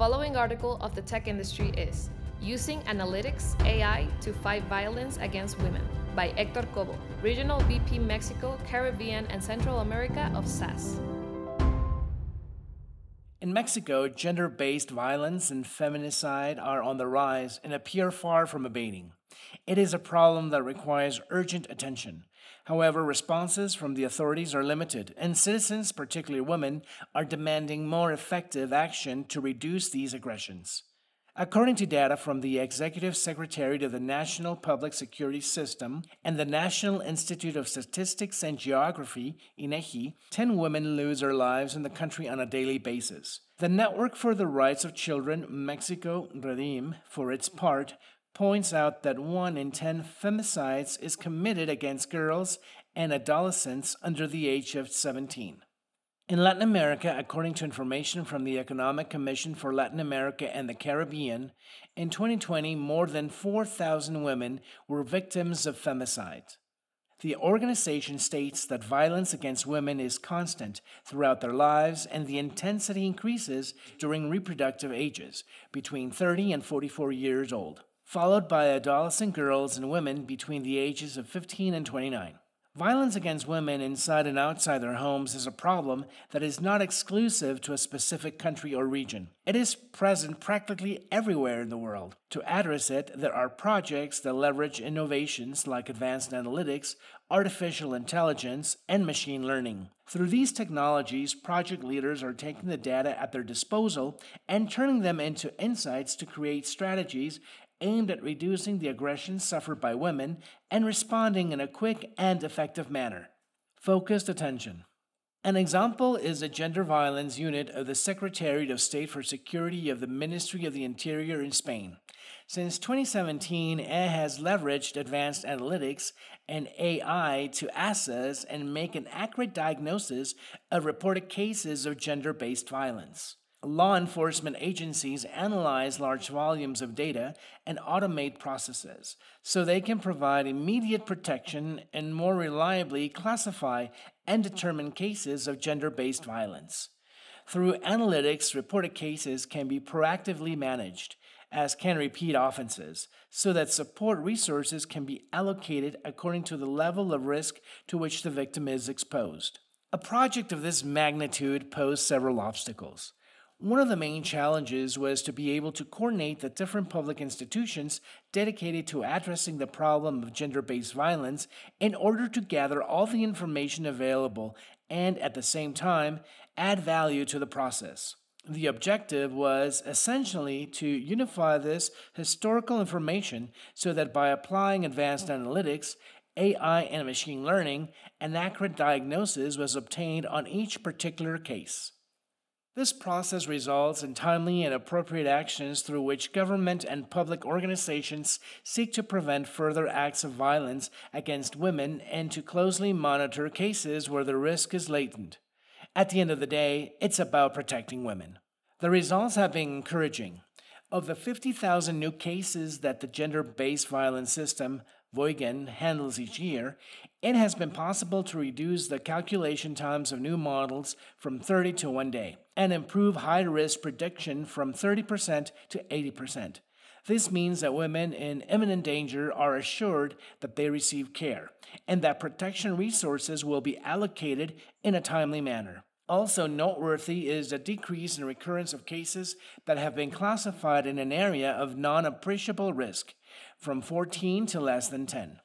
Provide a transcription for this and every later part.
following article of the tech industry is Using Analytics AI to Fight Violence Against Women by Hector Cobo, Regional VP Mexico, Caribbean, and Central America of SAS. In Mexico, gender based violence and feminicide are on the rise and appear far from abating. It is a problem that requires urgent attention. However, responses from the authorities are limited, and citizens, particularly women, are demanding more effective action to reduce these aggressions. According to data from the Executive Secretariat of the National Public Security System and the National Institute of Statistics and Geography, INEGI, 10 women lose their lives in the country on a daily basis. The Network for the Rights of Children, Mexico, REDIM, for its part, points out that 1 in 10 femicides is committed against girls and adolescents under the age of 17. In Latin America, according to information from the Economic Commission for Latin America and the Caribbean, in 2020, more than 4,000 women were victims of femicide. The organization states that violence against women is constant throughout their lives and the intensity increases during reproductive ages, between 30 and 44 years old followed by adolescent girls and women between the ages of 15 and 29. Violence against women inside and outside their homes is a problem that is not exclusive to a specific country or region. It is present practically everywhere in the world. To address it, there are projects that leverage innovations like advanced analytics, artificial intelligence, and machine learning. Through these technologies, project leaders are taking the data at their disposal and turning them into insights to create strategies aimed at reducing the aggression suffered by women and responding in a quick and effective manner. Focused attention. An example is the Gender Violence Unit of the Secretariat of State for Security of the Ministry of the Interior in Spain. Since 2017, it has leveraged advanced analytics and AI to assess and make an accurate diagnosis of reported cases of gender based violence. Law enforcement agencies analyze large volumes of data and automate processes so they can provide immediate protection and more reliably classify and determine cases of gender based violence. Through analytics, reported cases can be proactively managed, as can repeat offenses, so that support resources can be allocated according to the level of risk to which the victim is exposed. A project of this magnitude posed several obstacles. One of the main challenges was to be able to coordinate the different public institutions dedicated to addressing the problem of gender based violence in order to gather all the information available and, at the same time, add value to the process. The objective was essentially to unify this historical information so that by applying advanced analytics, AI, and machine learning, an accurate diagnosis was obtained on each particular case. This process results in timely and appropriate actions through which government and public organizations seek to prevent further acts of violence against women and to closely monitor cases where the risk is latent. At the end of the day, it's about protecting women. The results have been encouraging. Of the 50,000 new cases that the gender based violence system VioGén handles each year, it has been possible to reduce the calculation times of new models from 30 to one day and improve high risk prediction from 30% to 80%. This means that women in imminent danger are assured that they receive care and that protection resources will be allocated in a timely manner. Also noteworthy is a decrease in recurrence of cases that have been classified in an area of non appreciable risk from 14 to less than 10.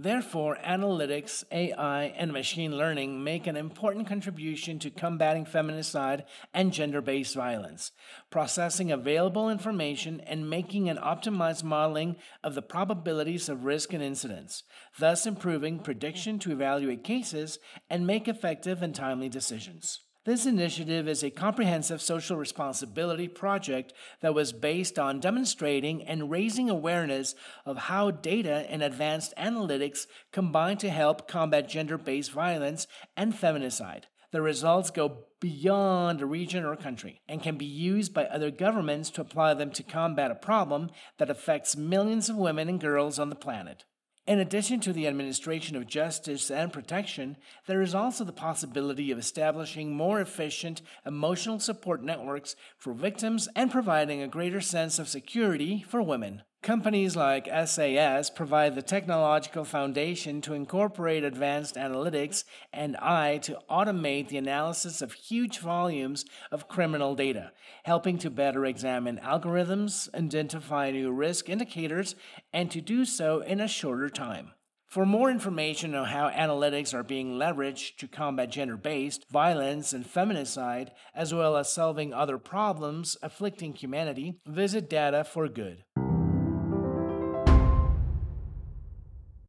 Therefore, analytics, AI, and machine learning make an important contribution to combating feminicide and gender based violence, processing available information and making an optimized modeling of the probabilities of risk and incidents, thus improving prediction to evaluate cases and make effective and timely decisions. This initiative is a comprehensive social responsibility project that was based on demonstrating and raising awareness of how data and advanced analytics combine to help combat gender based violence and feminicide. The results go beyond a region or country and can be used by other governments to apply them to combat a problem that affects millions of women and girls on the planet. In addition to the administration of justice and protection, there is also the possibility of establishing more efficient emotional support networks for victims and providing a greater sense of security for women. Companies like SAS provide the technological foundation to incorporate advanced analytics and AI to automate the analysis of huge volumes of criminal data, helping to better examine algorithms, identify new risk indicators, and to do so in a shorter time. For more information on how analytics are being leveraged to combat gender based violence and feminicide, as well as solving other problems afflicting humanity, visit Data for Good.